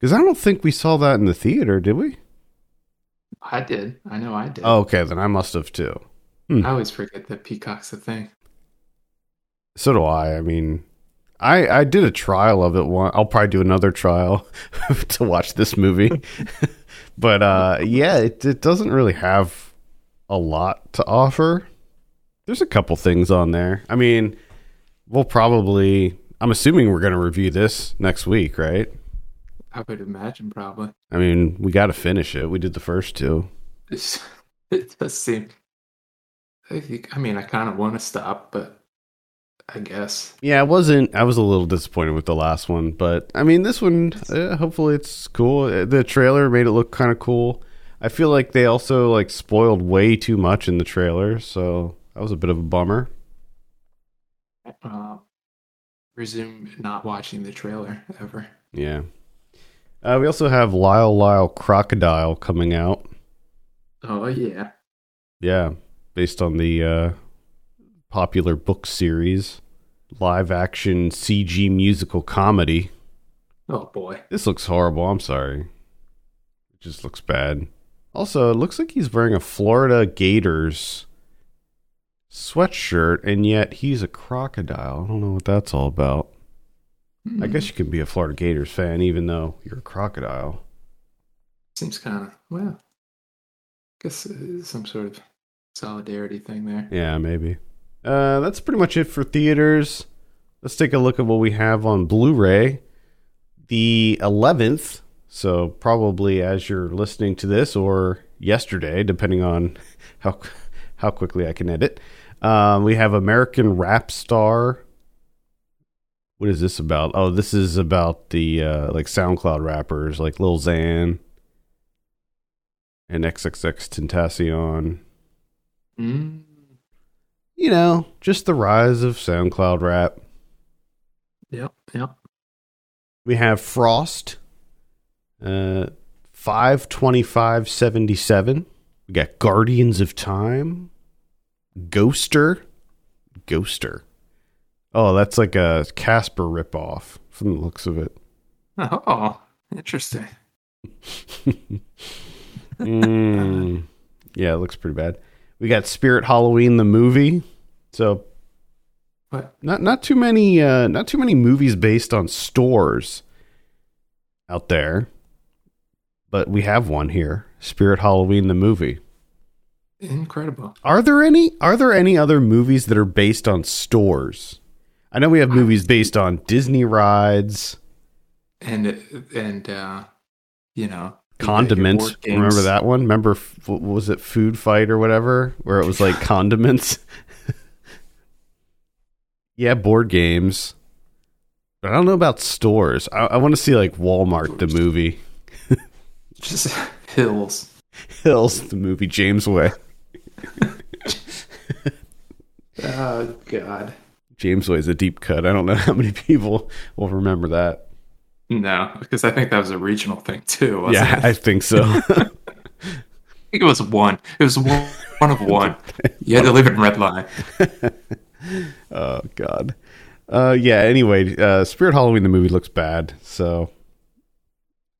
Because I don't think we saw that in the theater, did we? I did. I know I did. Oh, okay, then I must have too. I always forget that Peacock's a thing. So do I. I mean, I I did a trial of it. One, I'll probably do another trial (laughs) to watch this movie. (laughs) but uh, yeah, it it doesn't really have a lot to offer. There's a couple things on there. I mean, we'll probably. I'm assuming we're going to review this next week, right? I would imagine probably. I mean, we got to finish it. We did the first two. (laughs) It does seem. I think. I mean, I kind of want to stop, but I guess. Yeah, I wasn't. I was a little disappointed with the last one, but I mean, this one. Uh, hopefully, it's cool. Uh, The trailer made it look kind of cool. I feel like they also like spoiled way too much in the trailer, so that was a bit of a bummer. Uh, resume not watching the trailer ever. Yeah. Uh, we also have Lyle Lyle Crocodile coming out. Oh yeah. Yeah, based on the uh, popular book series, live action CG musical comedy. Oh boy. This looks horrible. I'm sorry. It just looks bad. Also, it looks like he's wearing a Florida Gators sweatshirt, and yet he's a crocodile. I don't know what that's all about. I guess you can be a Florida Gators fan even though you're a crocodile. Seems kind of well. I guess uh, some sort of solidarity thing there. Yeah, maybe. Uh, that's pretty much it for theaters. Let's take a look at what we have on Blu ray. The 11th, so probably as you're listening to this or yesterday, depending on (laughs) how, how quickly I can edit, um, we have American Rap Star. What is this about? Oh, this is about the uh, like SoundCloud rappers like Lil Xan and XXXTentacion Mm. you know, just the rise of SoundCloud rap. Yep. Yep. We have Frost, uh, five twenty five seventy seven. We got Guardians of Time, Ghoster, Ghoster. Oh, that's like a Casper ripoff from the looks of it. Oh, interesting. (laughs) Mm. yeah, it looks pretty bad. We got Spirit Halloween the movie. So What? not not too many uh not too many movies based on stores out there. But we have one here. Spirit Halloween the movie. Incredible. Are there any are there any other movies that are based on stores? I know we have movies based on Disney rides, And and uh, you know condiments. Remember that one? Remember f- was it Food Fight or whatever where it was like (laughs) condiments? (laughs) yeah, board games. But I don't know about stores. I, I want to see like Walmart the movie, (laughs) Just hills. Hills the movie, Jamesway. Oh God. Jamesway is a deep cut. I don't know how many people will remember that. No, because I think that was a regional thing too. Wasn't yeah, it? I think so. I (laughs) think it was one. It was one, one of one. You had to live in red line. (laughs) oh God. Uh, yeah. Anyway, uh, Spirit Halloween the movie looks bad, so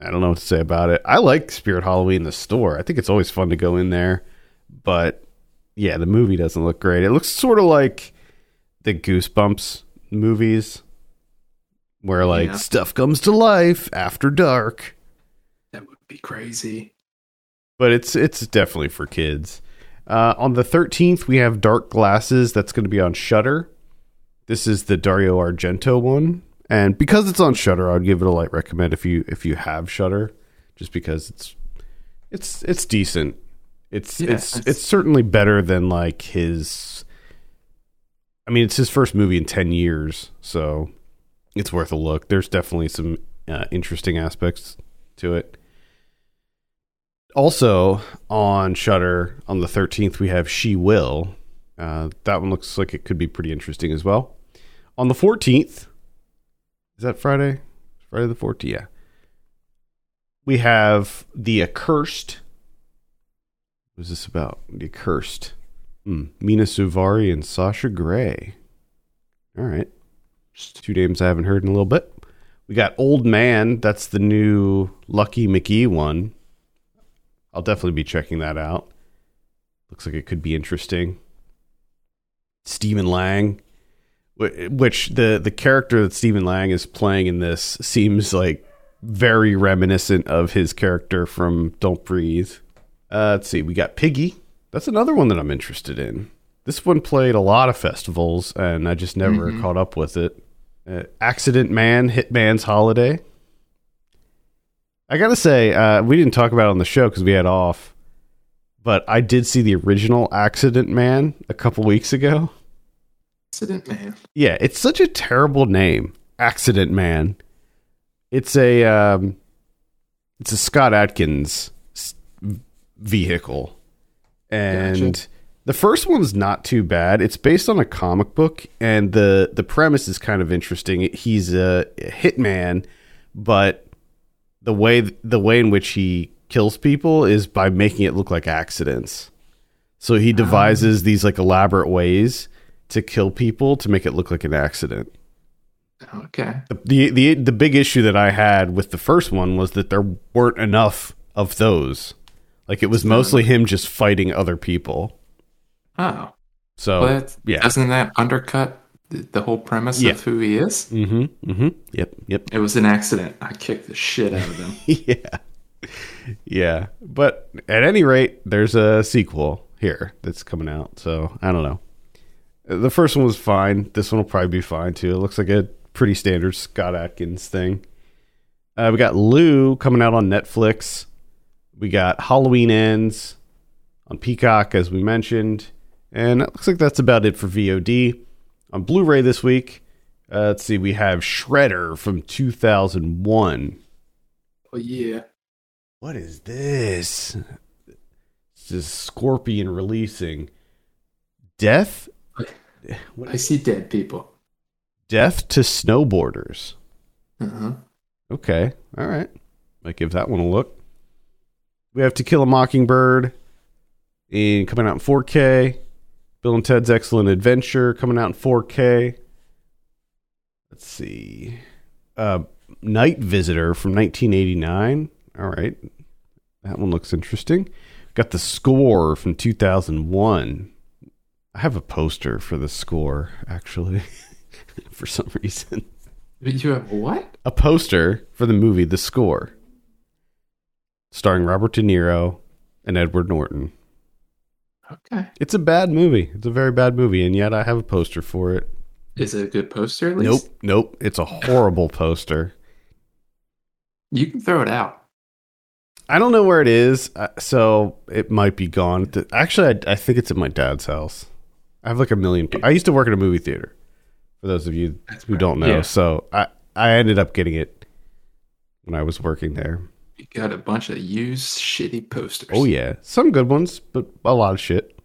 I don't know what to say about it. I like Spirit Halloween the store. I think it's always fun to go in there, but yeah, the movie doesn't look great. It looks sort of like the Goosebumps movies, where like Yeah. stuff comes to life after dark. That would be crazy. but it's it's definitely for kids. Uh, on the 13th, we have Dark Glasses. That's going to be on Shudder. This is the Dario Argento one, and because it's on Shudder, I would give it a light recommend if you if you have Shudder, just because it's it's it's decent. It's Yeah, it's it's- it's certainly better than like his. I mean, it's his first movie in ten years, so it's worth a look. There's definitely some uh, interesting aspects to it. Also on Shudder on the 13th, we have She Will. Uh, that one looks like it could be pretty interesting as well. On the 14th, is that Friday? Friday the 14th, yeah. We have The Accursed. What is this about? The Accursed. Hmm. Mena Suvari and Sasha Grey. All right. Two names I haven't heard in a little bit. We got Old Man. That's the new Lucky McKee one. I'll definitely be checking that out. Looks like it could be interesting. Stephen Lang. Which the the character that Stephen Lang is playing in this seems like very reminiscent of his character from Don't Breathe. Uh, let's see, we got Piggy. That's another one that I'm interested in. This one played a lot of festivals, and I just never caught up with it. Uh, Accident Man, Hitman's Holiday. I gotta say, uh, we didn't talk about it on the show because we had off, but I did see the original Accident Man a couple weeks ago. Accident man. Yeah, it's such a terrible name, Accident Man. It's a um, it's a Scott Adkins vehicle, and Gotcha. The first one's not too bad. It's based on a comic book, and the the premise is kind of interesting. He's a hitman, but the way the way in which he kills people is by making it look like accidents. So he devises these like elaborate ways to kill people to make it look like an accident. Okay. The, the the the big issue that I had with the first one was that there weren't enough of those. Like it was mostly him just fighting other people. Oh. So But yeah. doesn't that undercut the, the whole premise of who he is? Mm-hmm. Mm-hmm. Yep. Yep. It was an accident. I kicked the shit out of him. (laughs) yeah. Yeah. But at any rate, there's a sequel here that's coming out. So I don't know. The first one was fine. This one will probably be fine too. It looks like a pretty standard Scott Adkins thing. Uh, we got Lou coming out on Netflix. We got Halloween Ends on Peacock, as we mentioned. And it looks like that's about it for VOD. On Blu ray this week, uh, let's see, we have Shredder from 2001. oh yeah. What is this? This is Scorpion releasing Death I see dead people. Death to Snowboarders. Uh-huh. Okay. All right. Might give that one a look. We have To Kill a Mockingbird in coming out in 4K. Bill and Ted's Excellent Adventure coming out in 4K. Let's see. Uh, Night Visitor from 1989. All right. That one looks interesting. Got the score from 2001. I have a poster for the score, actually, (laughs) for some reason Did You have what? a poster for the movie The Score, starring Robert De Niro and Edward Norton. Okay. It's a bad movie. It's a very bad movie, and yet I have a poster for it. Is it a good poster at Nope, least? nope. It's a horrible poster. You can throw it out. I don't know where it is, uh, so it might be gone. Actually, I, I think it's at my dad's house. I have like a million. I used to work at a movie theater. For those of you who don't know, Yeah. so I I ended up getting it when I was working there. You got a bunch of used shitty posters. Oh yeah, some good ones, but a lot of shit.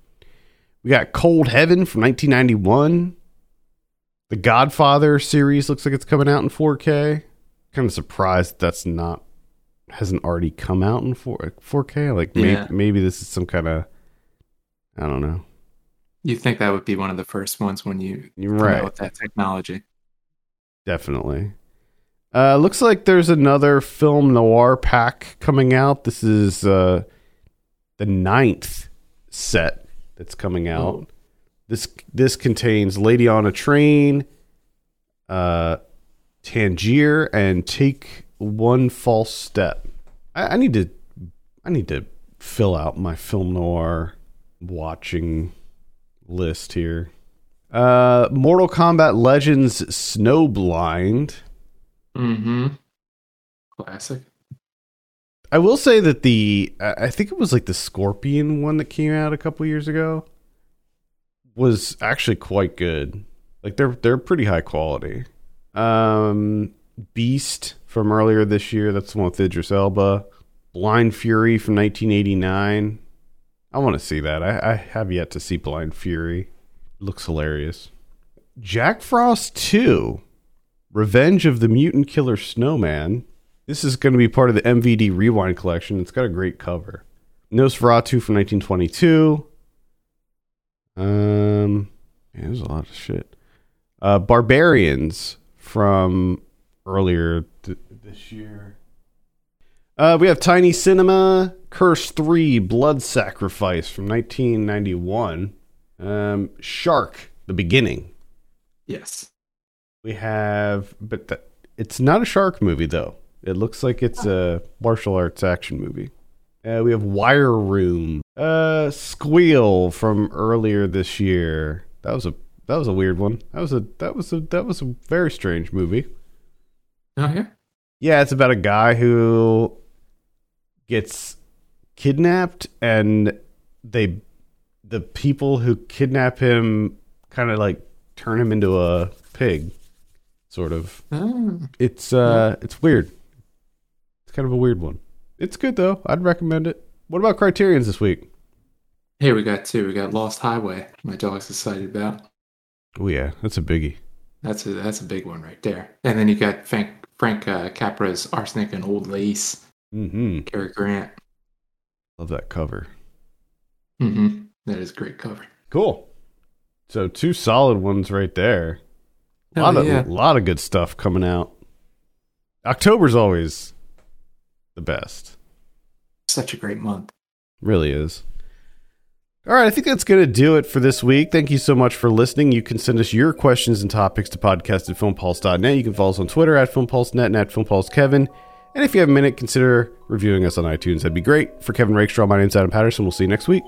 We got Cold Heaven from 1991. The Godfather series looks like it's coming out in 4K. Kind of surprised that's not hasn't already come out in 4 4K. Like maybe Yeah. maybe this is some kind of I don't know. You think that would be one of the first ones when you You're right. with that technology? Definitely. Uh, looks like there's another film noir pack coming out. This is uh, the ninth set that's coming out. Oh. This this contains Lady on a Train, uh, Tangier, and Take One False Step. I, I need to I need to fill out my film noir watching list here. Uh, Mortal Kombat Legends Snowblind. Mm-hmm. Classic. I will say that the I think it was like the Scorpion one that came out a couple years ago was actually quite good. Like they're they're pretty high quality. Um Beast from earlier this year, that's the one with Idris Elba. Blind Fury from 1989. I want to see that. I, I have yet to see Blind Fury. Looks hilarious. Jack Frost 2. Revenge of the Mutant Killer Snowman. This is going to be part of the MVD Rewind collection. It's got a great cover. Nosferatu from 1922. Um, yeah, there's a lot of shit. Uh, Barbarians from earlier th- this year. Uh, we have Tiny Cinema, Curse 3, Blood Sacrifice from 1991. Um, Shark, The Beginning. Yes. We have, but that, it's not a shark movie though. It looks like it's a martial arts action movie. Uh, we have Wire Room, uh, Squeal from earlier this year. That was a that was a weird one. That was a that was a that was a very strange movie. Oh yeah. Yeah, it's about a guy who gets kidnapped and they the people who kidnap him kind of like turn him into a pig sort of. Oh. It's uh it's weird. It's kind of a weird one. It's good though. I'd recommend it. What about Criterion's this week? Hey, we got two. We got Lost Highway. My dog's excited about. Oh yeah, that's a biggie. That's a that's a big one right there. And then you got Frank Frank uh, Capra's Arsenic and Old Lace. Mm-hmm. Cary Grant. Love that cover. Mm-hmm. That is a great cover. Cool. So two solid ones right there. A Hell lot oh, of yeah. lot of good stuff coming out. October's always the best. Such a great month. Really is. All right, I think that's going to do it for this week. Thank you so much for listening. You can send us your questions and topics to podcast at filmpulse.net. You can follow us on Twitter at filmpulse.net and at filmpulsekevin. And if you have a minute, consider reviewing us on iTunes. That'd be great. For Kevin Rakestraw, my name's Adam Patterson. We'll see you next week.